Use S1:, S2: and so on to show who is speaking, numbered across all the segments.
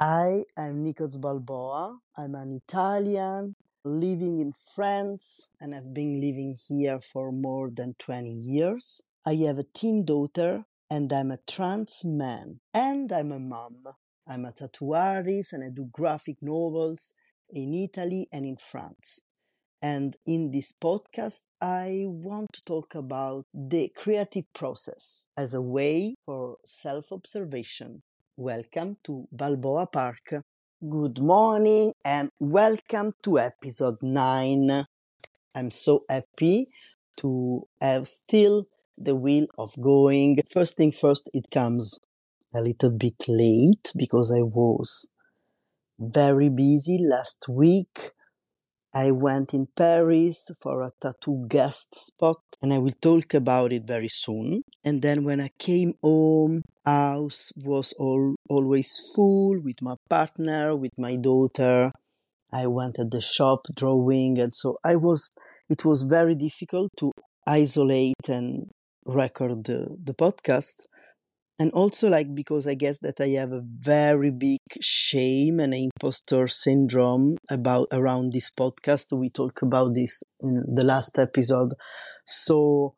S1: I am Nicoz Balboa. I'm an Italian living in France and I've been living here for more than 20 years. I have a teen daughter and I'm a trans man and I'm a mom. I'm a tattoo artist and I do graphic novels in Italy and in France. And in this podcast, I want to talk about the creative process as a way for self observation Welcome to Balboa Park. Good morning and welcome to episode 9. I'm so happy to have still the wheel of going. First thing first, it comes a little bit late because I was very busy last week I went in Paris for a tattoo guest spot and I will talk about it very soon. And then when I came home, house was all always full with my partner, with my daughter. I went at the shop drawing and so I was it was very difficult to isolate and record the, the podcast and also like because i guess that i have a very big shame and imposter syndrome about around this podcast. We talk about this in the last episode. So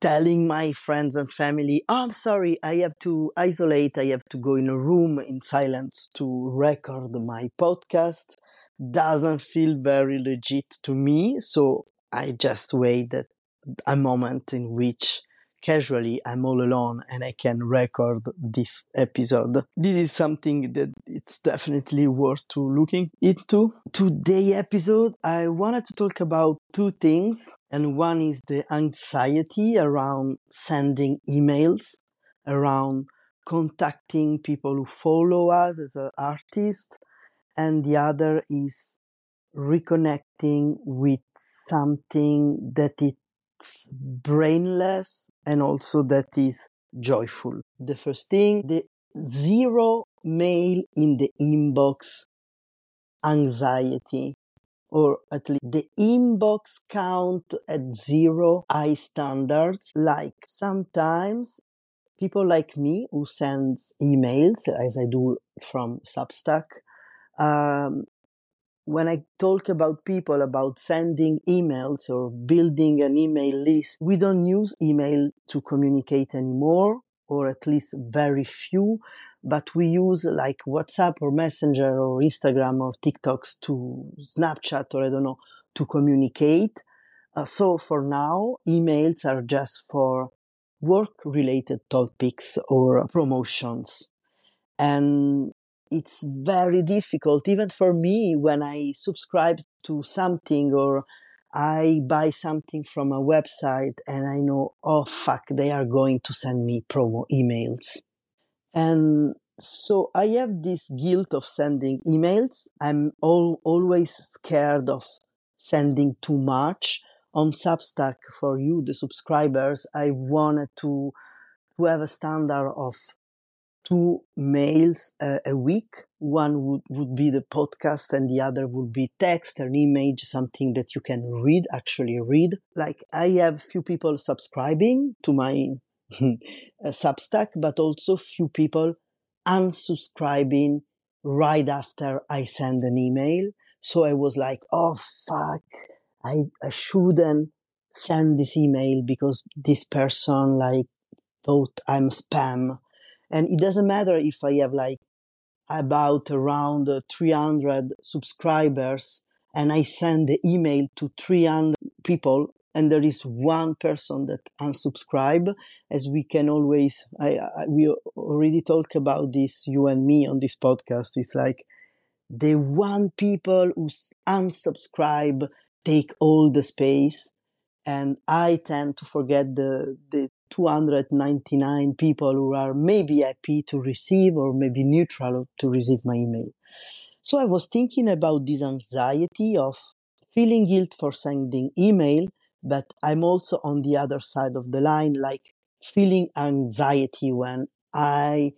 S1: telling my friends and family oh, i'm sorry i have to isolate. I have to go in a room in silence to record my podcast doesn't feel very legit to me. So i just waited a moment in which casually I'm all alone and I can record this episode. This is something that it's definitely worth to looking into. Today episode I wanted to talk about two things and one is the anxiety around sending emails, around contacting people who follow us as an artist and the other is reconnecting with something that it brainless and also that is joyful. The first thing, the zero mail in the inbox anxiety or at least the inbox count at zero high standards like sometimes people like me who sends emails as i do from substack um, when I talk about people about sending emails or building an email list, we don't use email to communicate anymore, or at least very few, but we use like WhatsApp or Messenger or Instagram or TikToks to Snapchat or I don't know to communicate. Uh, so for now, emails are just for work related topics or promotions. And it's very difficult, even for me, when I subscribe to something or I buy something from a website and I know, oh fuck, they are going to send me promo emails. And so I have this guilt of sending emails. I'm all, always scared of sending too much. On Substack for you, the subscribers, I wanted to, to have a standard of two mails uh, a week. One would, would be the podcast and the other would be text, an image, something that you can read, actually read. Like I have few people subscribing to my uh, Substack, but also few people unsubscribing right after I send an email. So I was like, oh fuck, I, I shouldn't send this email because this person like thought I'm spam and it doesn't matter if I have like about around uh, 300 subscribers and I send the email to 300 people and there is one person that unsubscribe as we can always I, I, we already talk about this you and me on this podcast. It's like the one people who unsubscribe take all the space and i tend to forget the the 299 people who are maybe happy to receive or maybe neutral to receive my email. So I was thinking about this anxiety of feeling guilt for sending email, but I'm also on the other side of the line, like feeling anxiety when I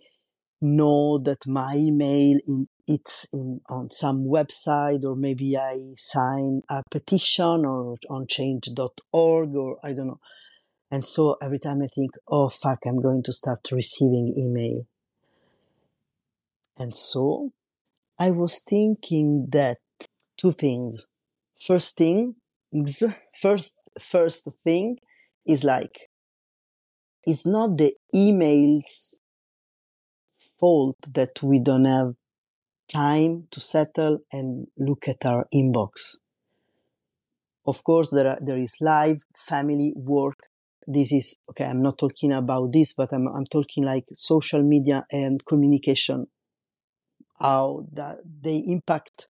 S1: know that my email in it's in on some website or maybe I sign a petition or on change.org or I don't know and so every time I think, oh fuck, I'm going to start receiving email. And so I was thinking that two things. First thing, first, first thing is like, it's not the emails fault that we don't have time to settle and look at our inbox. Of course, there, are, there is life, family, work. This is, okay, I'm not talking about this, but I'm, I'm talking like social media and communication, how that they impact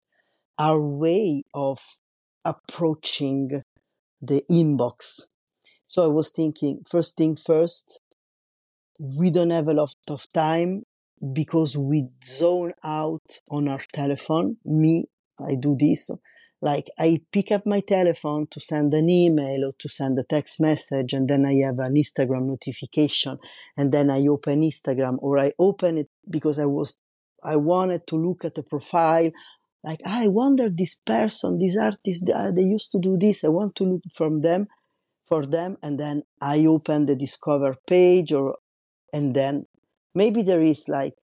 S1: our way of approaching the inbox. So I was thinking, first thing first, we don't have a lot of time because we zone out on our telephone. Me, I do this. Like I pick up my telephone to send an email or to send a text message and then I have an Instagram notification and then I open Instagram or I open it because I was, I wanted to look at the profile. Like, ah, I wonder this person, this artist, ah, they used to do this. I want to look from them, for them. And then I open the discover page or, and then maybe there is like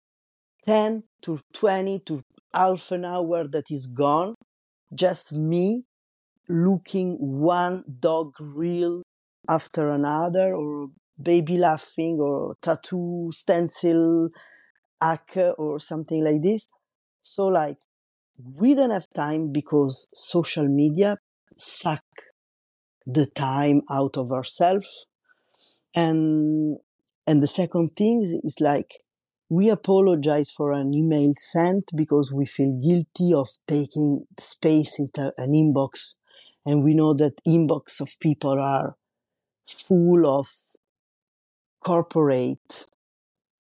S1: 10 to 20 to half an hour that is gone just me looking one dog reel after another or baby laughing or tattoo stencil hack or something like this. So like we don't have time because social media suck the time out of ourselves and and the second thing is, is like we apologize for an email sent because we feel guilty of taking space into an inbox. And we know that inbox of people are full of corporate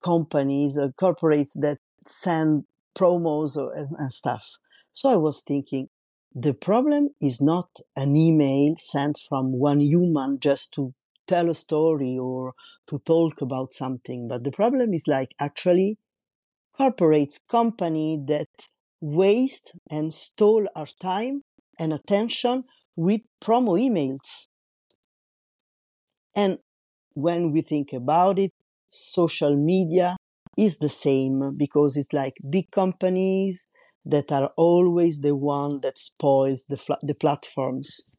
S1: companies or corporates that send promos or, and, and stuff. So I was thinking, the problem is not an email sent from one human just to tell a story or to talk about something. But the problem is like actually corporates company that waste and stole our time and attention with promo emails. And when we think about it, social media is the same because it's like big companies that are always the one that spoils the, fl- the platforms.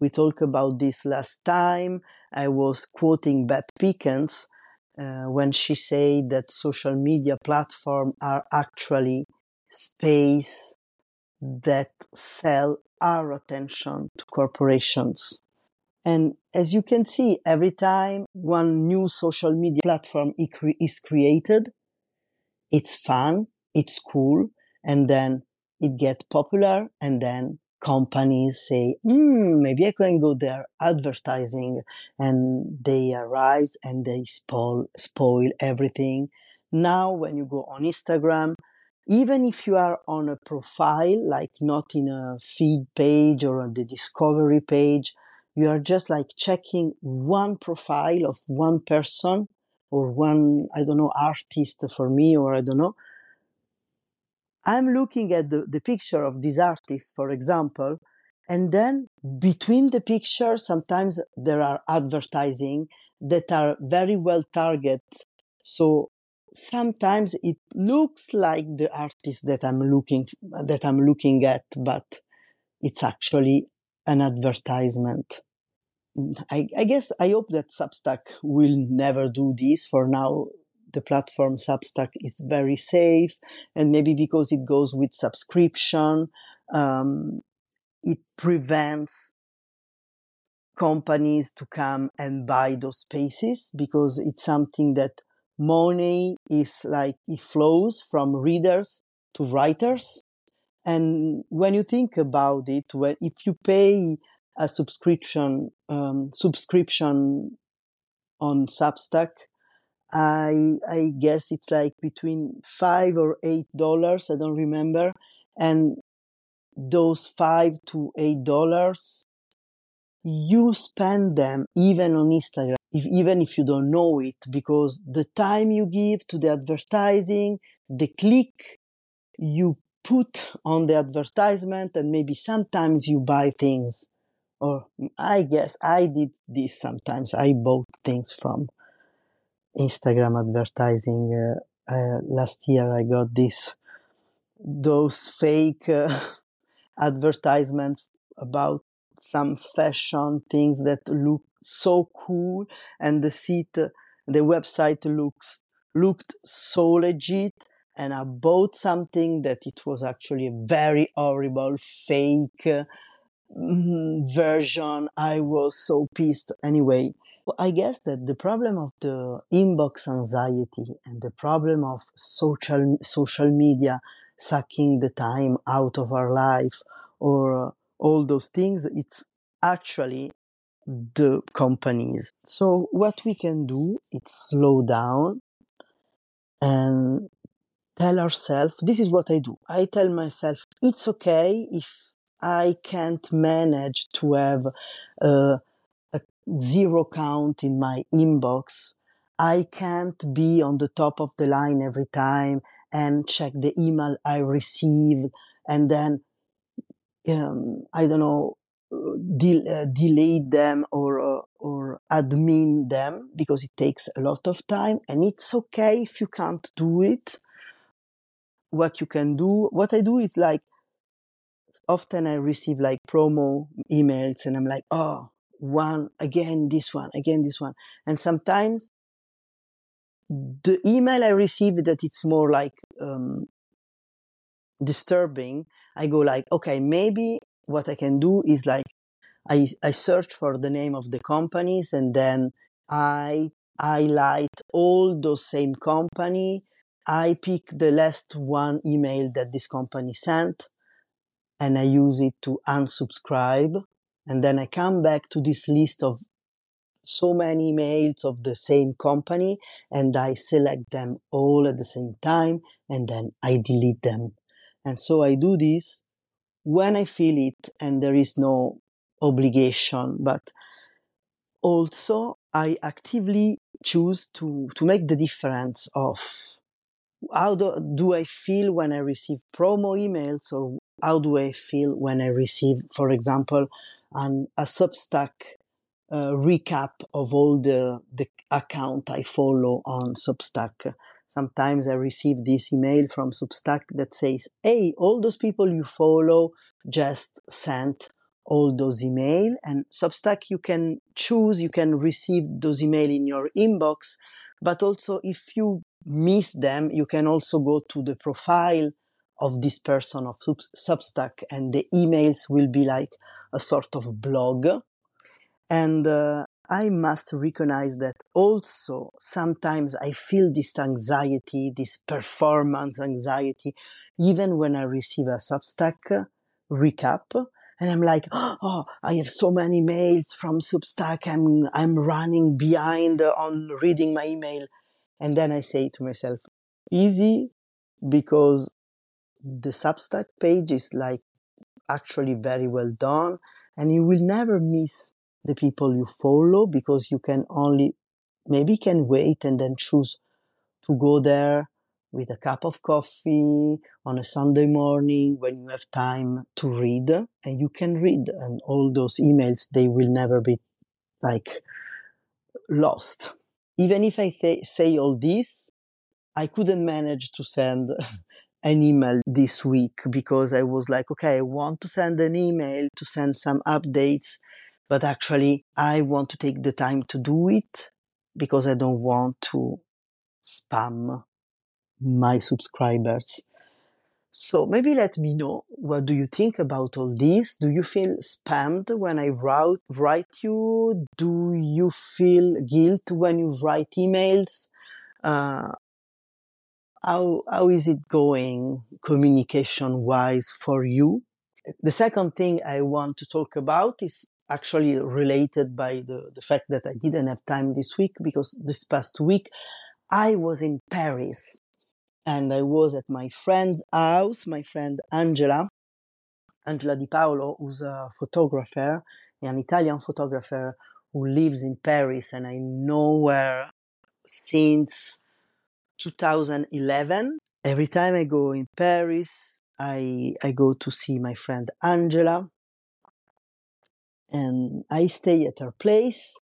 S1: We talked about this last time. I was quoting Beth Pickens uh, when she said that social media platforms are actually space that sell our attention to corporations. And as you can see, every time one new social media platform is created, it's fun, it's cool, and then it gets popular, and then companies say, mm, maybe I can go there advertising and they arrive and they spoil, spoil everything. Now, when you go on Instagram, even if you are on a profile, like not in a feed page or on the discovery page, you are just like checking one profile of one person or one, I don't know, artist for me, or I don't know. I'm looking at the, the picture of this artist, for example, and then between the pictures, sometimes there are advertising that are very well targeted. So sometimes it looks like the artist that I'm looking, that I'm looking at, but it's actually an advertisement. I, I guess I hope that Substack will never do this. For now, the platform Substack is very safe, and maybe because it goes with subscription, um, it prevents companies to come and buy those spaces because it's something that money is like it flows from readers to writers. And when you think about it, when if you pay a subscription um, subscription on Substack, I I guess it's like between five or eight dollars. I don't remember, and those five to eight dollars, you spend them even on Instagram, if, even if you don't know it, because the time you give to the advertising, the click you put on the advertisement, and maybe sometimes you buy things. Or I guess I did this sometimes. I bought things from Instagram advertising uh, uh, last year I got this those fake uh, advertisements about some fashion things that look so cool and the seat the website looks looked so legit and I bought something that it was actually a very horrible fake mm, version. I was so pissed. Anyway, I guess that the problem of the inbox anxiety and the problem of social social media sucking the time out of our life or all those things, it's actually the companies. So what we can do is slow down and tell ourselves, this is what I do. I tell myself, it's okay if I can't manage to have uh, zero count in my inbox. I can't be on the top of the line every time and check the email I receive and then, um, I don't know, de- uh, delete them or uh, or admin them because it takes a lot of time and it's okay if you can't do it what you can do what i do is like often i receive like promo emails and i'm like oh one again this one again this one and sometimes the email i receive that it's more like um, disturbing i go like okay maybe what i can do is like I, I search for the name of the companies and then I highlight all those same company. I pick the last one email that this company sent and I use it to unsubscribe. And then I come back to this list of so many emails of the same company and I select them all at the same time and then I delete them. And so I do this when I feel it and there is no obligation, but also I actively choose to, to make the difference of how do, do I feel when I receive promo emails or how do I feel when I receive, for example, an, a Substack uh, recap of all the, the account I follow on Substack. Sometimes I receive this email from Substack that says, Hey, all those people you follow just sent all those email and substack you can choose you can receive those email in your inbox but also if you miss them you can also go to the profile of this person of substack and the emails will be like a sort of blog and uh, I must recognize that also sometimes I feel this anxiety, this performance anxiety, even when I receive a Substack recap and I'm like, oh, I have so many mails from Substack. I'm, I'm running behind on reading my email. And then I say to myself, easy because the Substack page is like actually very well done and you will never miss the people you follow because you can only maybe can wait and then choose to go there with a cup of coffee on a Sunday morning when you have time to read and you can read and all those emails they will never be like lost. Even if i th- say all this i couldn't manage to send an email this week because i was like okay i want to send an email to send some updates but actually i want to take the time to do it because i don't want to spam my subscribers. So maybe let me know what do you think about all this? Do you feel spammed when I write, write you? Do you feel guilt when you write emails? Uh, how, how is it going communication wise for you? The second thing I want to talk about is actually related by the, the fact that I didn't have time this week because this past week I was in Paris and I was at my friend's house, my friend Angela, Angela Di Paolo, who's a photographer, an Italian photographer who lives in Paris, and I know her since 2011. Every time I go in Paris, I I go to see my friend Angela, and I stay at her place.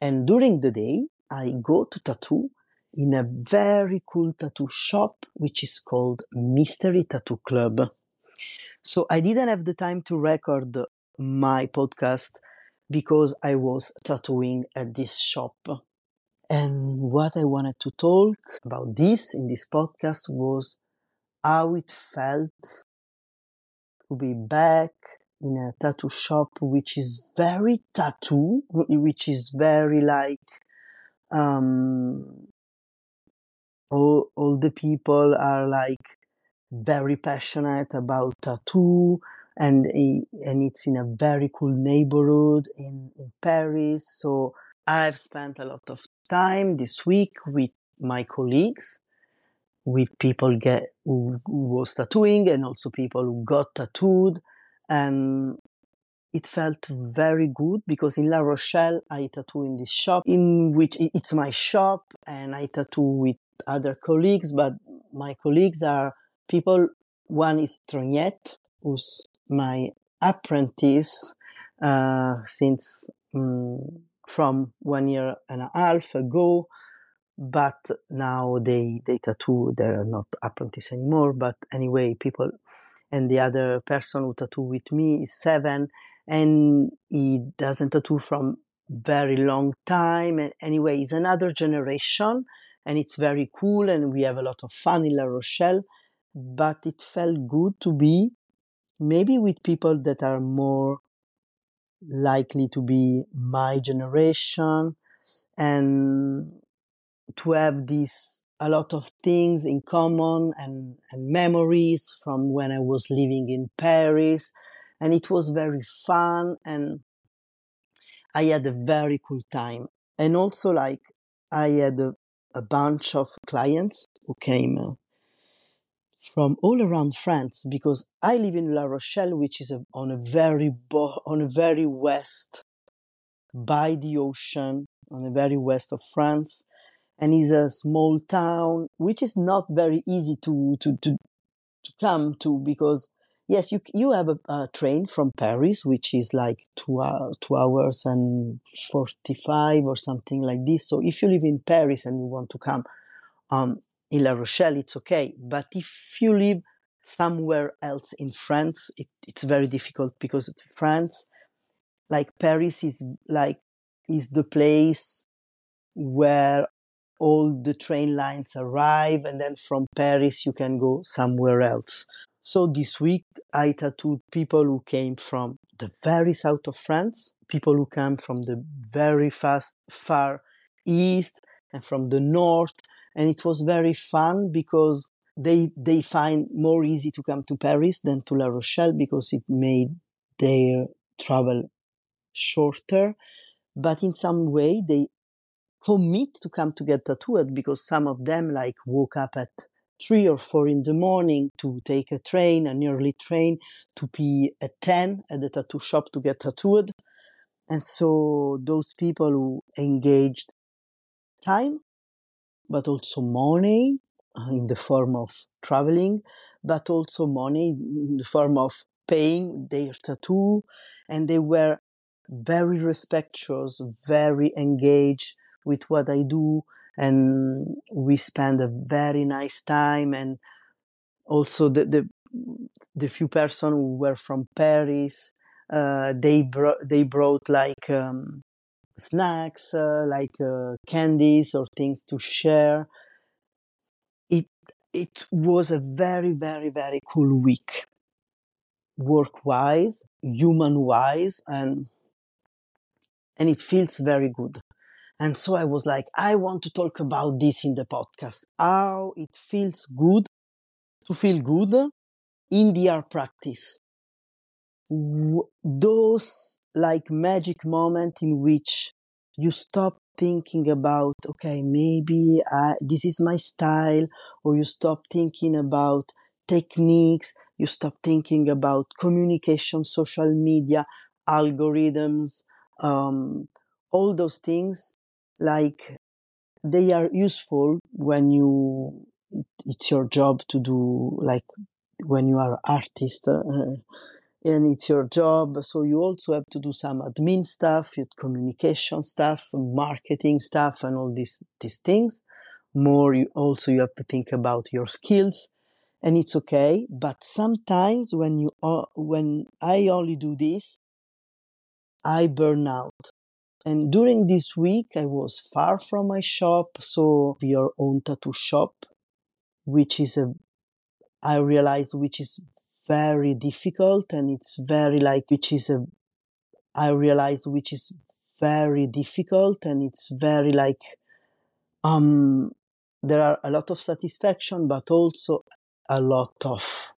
S1: And during the day, I go to tattoo in a very cool tattoo shop, which is called Mystery Tattoo Club. So I didn't have the time to record my podcast because I was tattooing at this shop. And what I wanted to talk about this in this podcast was how it felt to be back in a tattoo shop, which is very tattoo, which is very like, um, all, all the people are like very passionate about tattoo and, and it's in a very cool neighborhood in, in Paris. So I've spent a lot of time this week with my colleagues, with people get who, who was tattooing and also people who got tattooed. And it felt very good because in La Rochelle, I tattoo in this shop in which it's my shop and I tattoo with other colleagues, but my colleagues are people. One is Trognette, who's my apprentice uh, since um, from one year and a half ago but now they they tattoo they're not apprentice anymore. But anyway people and the other person who tattoo with me is seven and he doesn't tattoo from very long time. And anyway it's another generation and it's very cool and we have a lot of fun in la rochelle. But it felt good to be maybe with people that are more likely to be my generation and to have this a lot of things in common and, and memories from when I was living in Paris. And it was very fun and I had a very cool time. And also like I had a, a bunch of clients who came uh, from all around France because I live in La Rochelle, which is a, on a very bo- on a very west by the ocean, on the very west of France, and is a small town which is not very easy to to to, to come to because yes, you you have a, a train from Paris which is like two two hours and forty five or something like this. So if you live in Paris and you want to come um, in La Rochelle, it's okay. But if you live somewhere else in France, it, it's very difficult because France, like Paris, is like is the place where all the train lines arrive, and then from Paris you can go somewhere else. So this week I tattooed people who came from the very south of France, people who come from the very fast far east and from the north and it was very fun because they they find more easy to come to Paris than to La Rochelle because it made their travel shorter. But in some way, they commit to come to get tattooed because some of them like woke up at three or four in the morning to take a train, an early train, to be at 10 at the tattoo shop to get tattooed. And so those people who engaged time but also money uh, in the form of traveling, but also money in the form of paying their tattoo. And they were very respectful, very engaged with what I do. And we spent a very nice time. And also the, the, the few person who were from Paris, uh, they brought, they brought like, um, snacks, uh, like uh, candies or things to share. It it was a very very very cool week, work wise, human wise, and and it feels very good. And so I was like, I want to talk about this in the podcast. How it feels good to feel good in the art practice those like magic moment in which you stop thinking about okay maybe I, this is my style or you stop thinking about techniques you stop thinking about communication social media algorithms um, all those things like they are useful when you it's your job to do like when you are artist uh, and it's your job. So you also have to do some admin stuff, your communication stuff, marketing stuff, and all these these things. more you also you have to think about your skills and it's okay but sometimes when you uh, when i only do this i burn out and during this week i was far from my shop so your own tattoo shop which is a i realize which is very difficult and it's very like which is a i realize which is very difficult and it's very like um there are a lot of satisfaction but also a lot of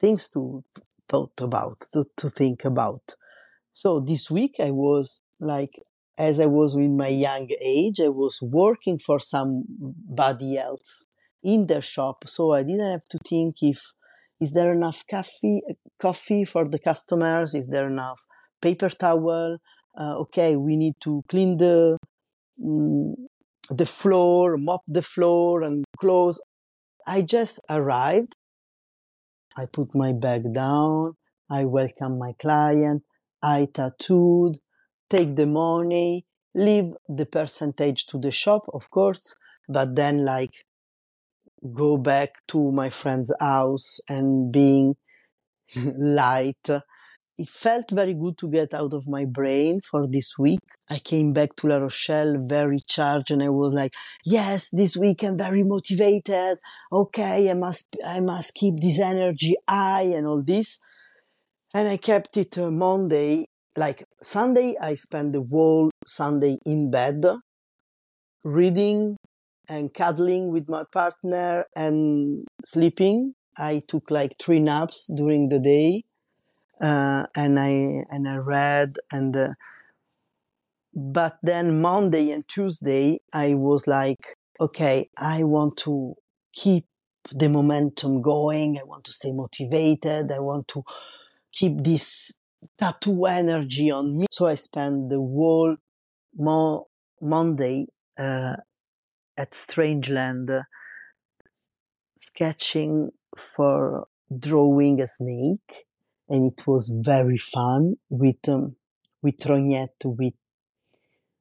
S1: things to thought about to, to think about. So this week i was like as i was in my young age i was working for somebody else in their shop. So i didn't have to think if is there enough coffee coffee for the customers? Is there enough paper towel? Uh, okay we need to clean the mm, the floor mop the floor and close i just arrived. I put my bag down. I welcome my client. I tattooed take the money leave the percentage to the shop of course. But then like go back to my friend's house and being light it felt very good to get out of my brain for this week. I came back to La Rochelle very charged and I was like, yes, this week I'm very motivated. Okay, I must, I must keep this energy high and all this. And I kept it uh, Monday, like Sunday, I spent the whole Sunday in bed reading and cuddling with my partner and sleeping. I took like three naps during the day uh, and I and I read and uh, but then Monday and Tuesday I was like okay I want to keep the momentum going. I want to stay motivated. I want to keep this tattoo energy on me. So I spent the whole mo- Monday uh, at Strangeland sketching for drawing a snake and it was very fun with um, with Trognette. We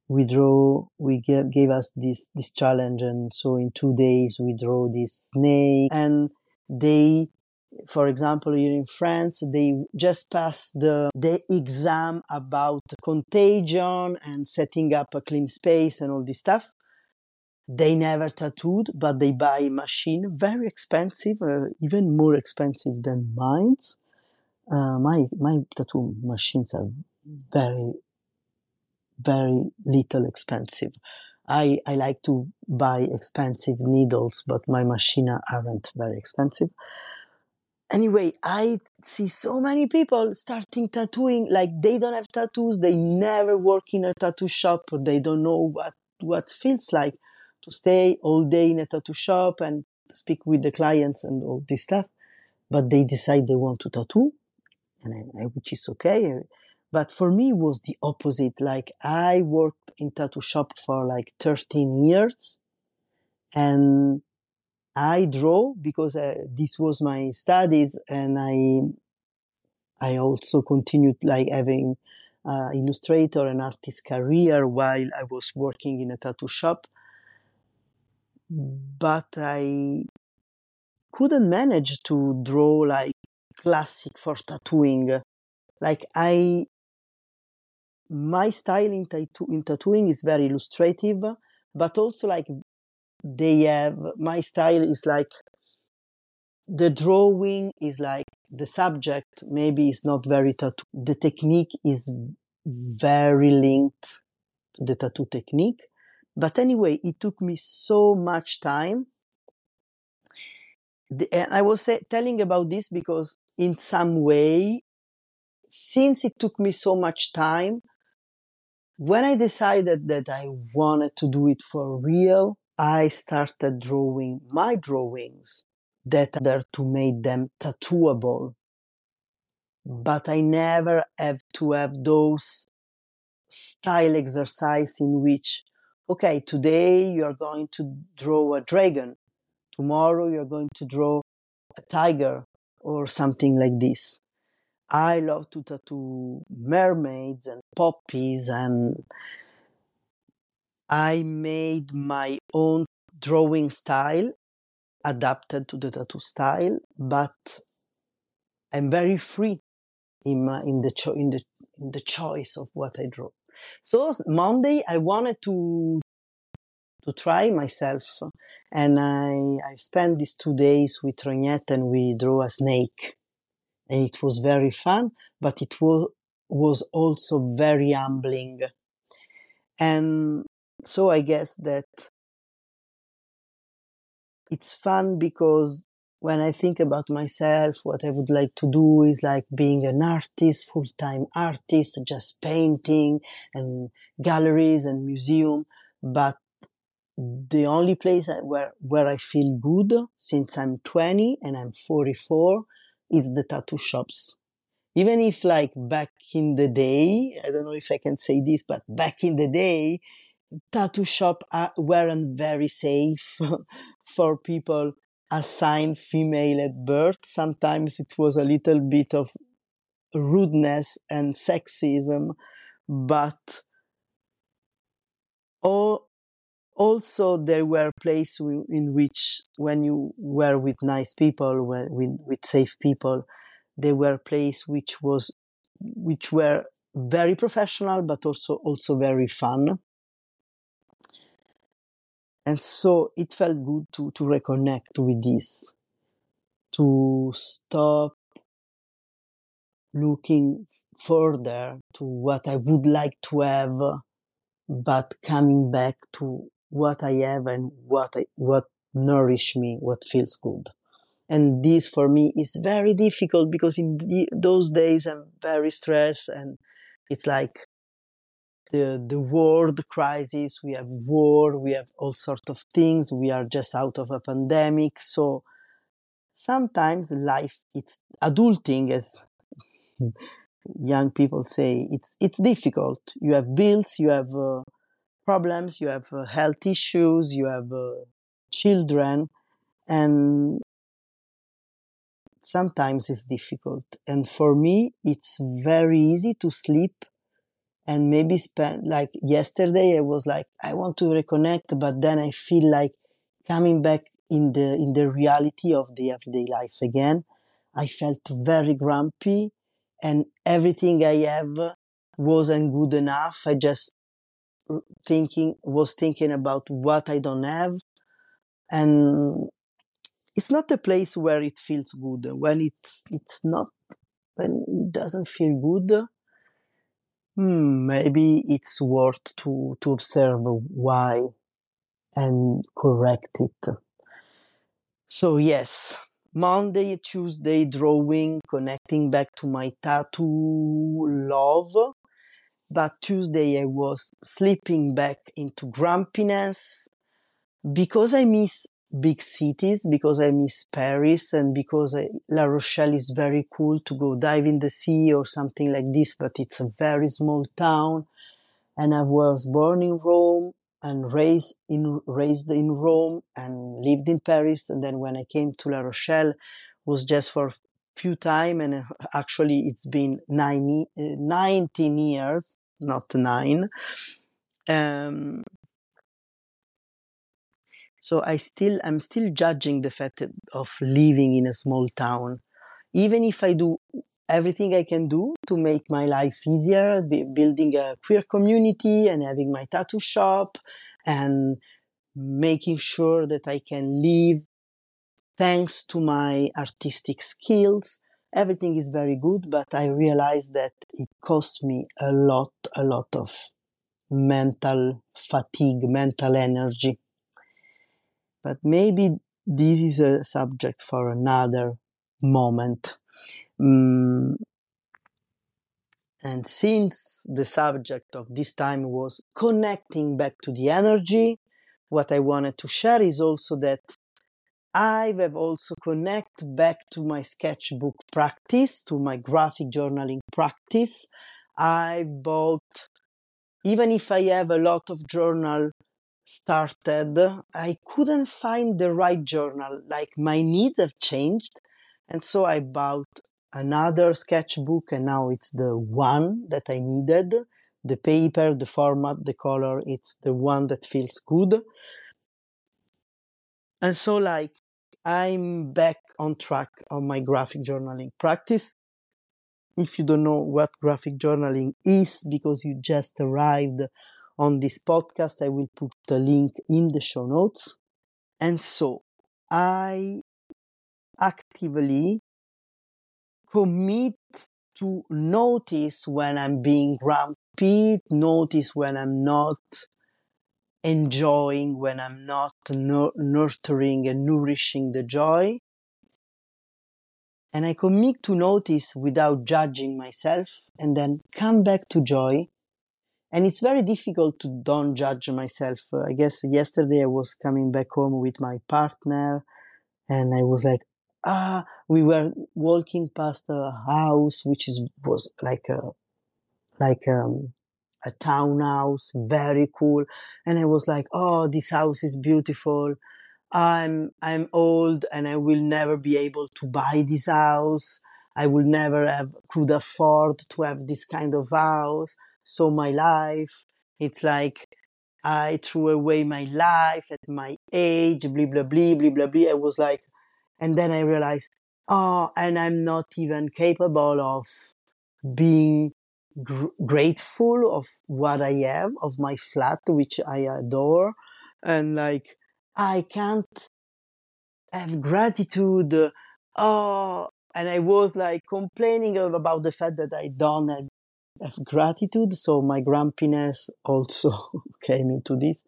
S1: we draw. We gave, gave us this this challenge, and so in two days we draw this snake. And they, for example, here in France, they just passed the the exam about contagion and setting up a clean space and all this stuff. They never tattooed, but they buy a machine, very expensive, uh, even more expensive than mine's uh, my my tattoo machines are very very little expensive. I, I like to buy expensive needles, but my machine aren't very expensive. Anyway, I see so many people starting tattooing like they don't have tattoos, they never work in a tattoo shop, they don't know what what feels like to stay all day in a tattoo shop and speak with the clients and all this stuff. But they decide they want to tattoo and I, which is okay. But for me, was the opposite. Like I worked in tattoo shop for like 13 years and I draw because uh, this was my studies and I, I also continued like having uh, illustrator and artist career while I was working in a tattoo shop. But I couldn't manage to draw like classic for tattooing. Like I, my style in, tattoo, in tattooing is very illustrative, but also like they have, my style is like the drawing is like the subject maybe is not very tattoo. The technique is very linked to the tattoo technique. But anyway, it took me so much time and I was telling about this because in some way, since it took me so much time, when I decided that I wanted to do it for real, I started drawing my drawings that are to make them tattooable. But I never have to have those style exercise in which, okay, today you are going to draw a dragon tomorrow you're going to draw a tiger or something like this. I love to tattoo mermaids and poppies and I made my own drawing style adapted to the tattoo style, but I'm very free in my, in the cho- in the in the choice of what I draw. So Monday I wanted to to try myself, and I I spent these two days with Trognette and we drew a snake, and it was very fun, but it was was also very humbling, and so I guess that it's fun because when I think about myself, what I would like to do is like being an artist, full-time artist, just painting and galleries and museum. But the only place where, where I feel good since I'm 20 and I'm 44 is the tattoo shops. Even if like back in the day, I don't know if I can say this, but back in the day, tattoo shop uh, weren't very safe for people assigned female at birth. Sometimes it was a little bit of rudeness and sexism, but all, also there were places in which when you were with nice people, with, with safe people, there were places which was which were very professional but also also very fun and so it felt good to, to reconnect with this, to stop looking further to what I would like to have, but coming back to what I have and what I, what nourish me, what feels good. And this for me is very difficult because in the, those days I'm very stressed and it's like the, the world crisis, we have war, we have all sorts of things, we are just out of a pandemic. So sometimes life, it's adulting as young people say, it's, it's difficult. You have bills, you have uh, problems, you have uh, health issues, you have uh, children, and sometimes it's difficult. And for me, it's very easy to sleep and maybe spend like yesterday i was like i want to reconnect but then i feel like coming back in the in the reality of the everyday life again. I felt very grumpy and everything i have wasn't good enough. I just thinking was thinking about what i don't have. And it's not a place where it feels good. When it's it's not when it doesn't feel good hmm, maybe it's worth to, to observe why and correct it. So yes, Monday, Tuesday drawing, connecting back to my tattoo love. But Tuesday I was slipping back into grumpiness because I miss big cities because I miss Paris and because I, La Rochelle is very cool to go dive in the sea or something like this, but it's a very small town. And I was born in Rome and raised in, raised in Rome and lived in Paris. And then when I came to La Rochelle, was just for a few time. And uh, actually it's been nine, uh, 19 years, not nine. Um, so I still, I'm still judging the fact of living in a small town. Even if I do everything I can do to make my life easier, building a queer community and having my tattoo shop and making sure that I can live thanks to my artistic skills. Everything is very good, but I realize that it costs me a lot, a lot of mental fatigue, mental energy. But maybe this is a subject for another moment. Mm. And since the subject of this time was connecting back to the energy, what I wanted to share is also that I have also connect back to my sketchbook practice, to my graphic journaling practice. I bought, even if I have a lot of journal started, I couldn't find the right journal. Like my needs have changed. And so I bought another sketchbook and now it's the one that I needed. The paper, the format, the color, it's the one that feels good. And so, like, I'm back on track on my graphic journaling practice. If you don't know what graphic journaling is because you just arrived on this podcast, I will put the link in the show notes. And so I actively commit to notice when I'm being grumpy, notice when I'm not enjoying, when I'm not nurturing and nourishing the joy. And I commit to notice without judging myself and then come back to joy. And it's very difficult to don't judge myself. Uh, I guess yesterday I was coming back home with my partner and I was like, ah, we were walking past a house which is was like a like um, a townhouse, very cool, and I was like, oh, this house is beautiful. I'm I'm old and I will never be able to buy this house. I will never have could afford to have this kind of house. So my life, it's like I threw away my life at my age, blah blah blah blah blah blah. I was like, and then I realized, oh, and I'm not even capable of being gr- grateful of what I have, of my flat, which I adore. And like, I can't have gratitude. Oh, and I was like complaining about the fact that I don't have, have gratitude. So my grumpiness also came into this.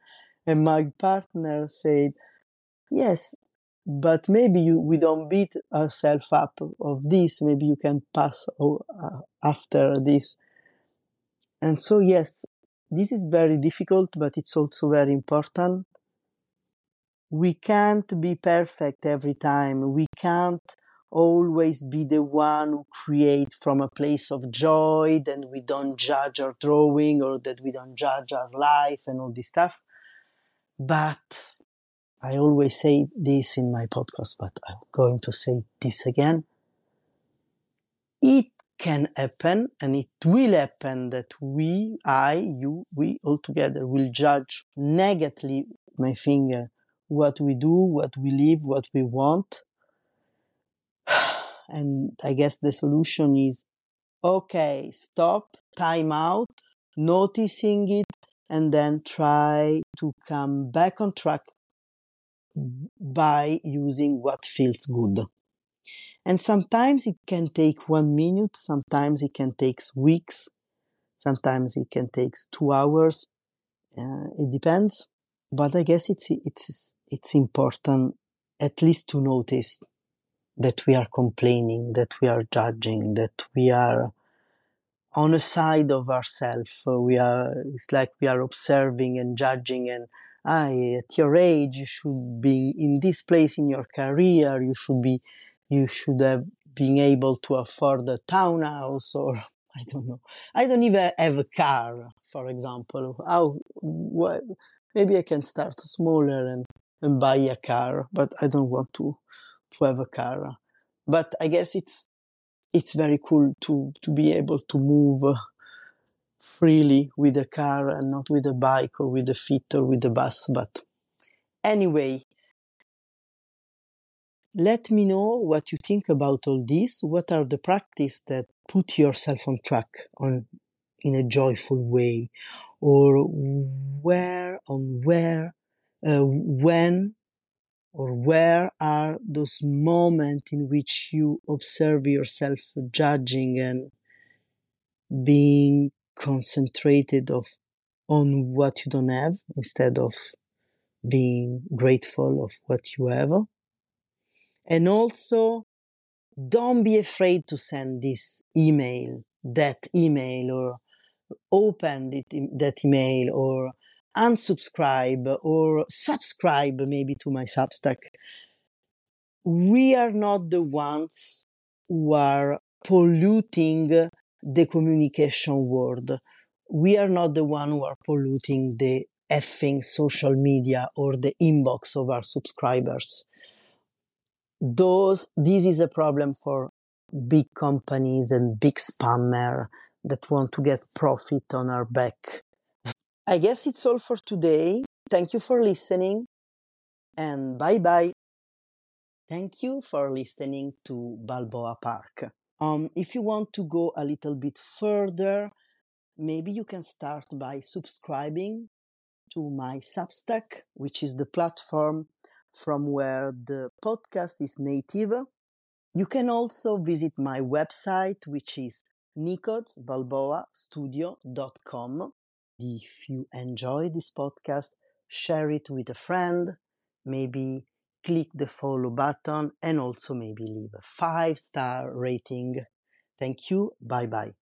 S1: And my partner said, yes, but maybe you, we don't beat ourselves up of this maybe you can pass uh, after this and so yes this is very difficult but it's also very important we can't be perfect every time we can't always be the one who create from a place of joy then we don't judge our drawing or that we don't judge our life and all this stuff but I always say this in my podcast, but I'm going to say this again. It can happen and it will happen that we, I, you, we all together will judge negatively, my finger, what we do, what we live, what we want. And I guess the solution is okay, stop, time out, noticing it, and then try to come back on track by using what feels good. And sometimes it can take one minute, sometimes it can take weeks, sometimes it can take two hours. Uh, it depends. But I guess it's, it's, it's important at least to notice that we are complaining, that we are judging, that we are on a side of ourselves. Uh, we are, it's like we are observing and judging and I, at your age, you should be in this place in your career. You should be, you should have been able to afford a townhouse or I don't know. I don't even have a car, for example. How, what, maybe I can start smaller and, and buy a car, but I don't want to, to have a car. But I guess it's, it's very cool to, to be able to move freely with a car and not with a bike or with a feet or with a bus. But anyway, let me know what you think about all this. What are the practices that put yourself on track on in a joyful way, or where on where, uh, when, or where are those moments in which you observe yourself judging and being concentrated of on what you don't have instead of being grateful of what you have. And also, don't be afraid to send this email, that email, or open that email, or unsubscribe, or subscribe maybe to my Substack. We are not the ones who are polluting the communication world. We are not the one who are polluting the effing social media or the inbox of our subscribers. Those, this is a problem for big companies and big spammer that want to get profit on our back. I guess it's all for today. Thank you for listening. and bye bye. Thank you for listening to Balboa Park. Um, if you want to go a little bit further, maybe you can start by subscribing to my Substack, which is the platform from where the podcast is native. You can also visit my website, which is nicozbalboastudio.com. If you enjoy this podcast, share it with a friend, maybe click the follow button and also maybe leave a five star rating. Thank you. Bye bye.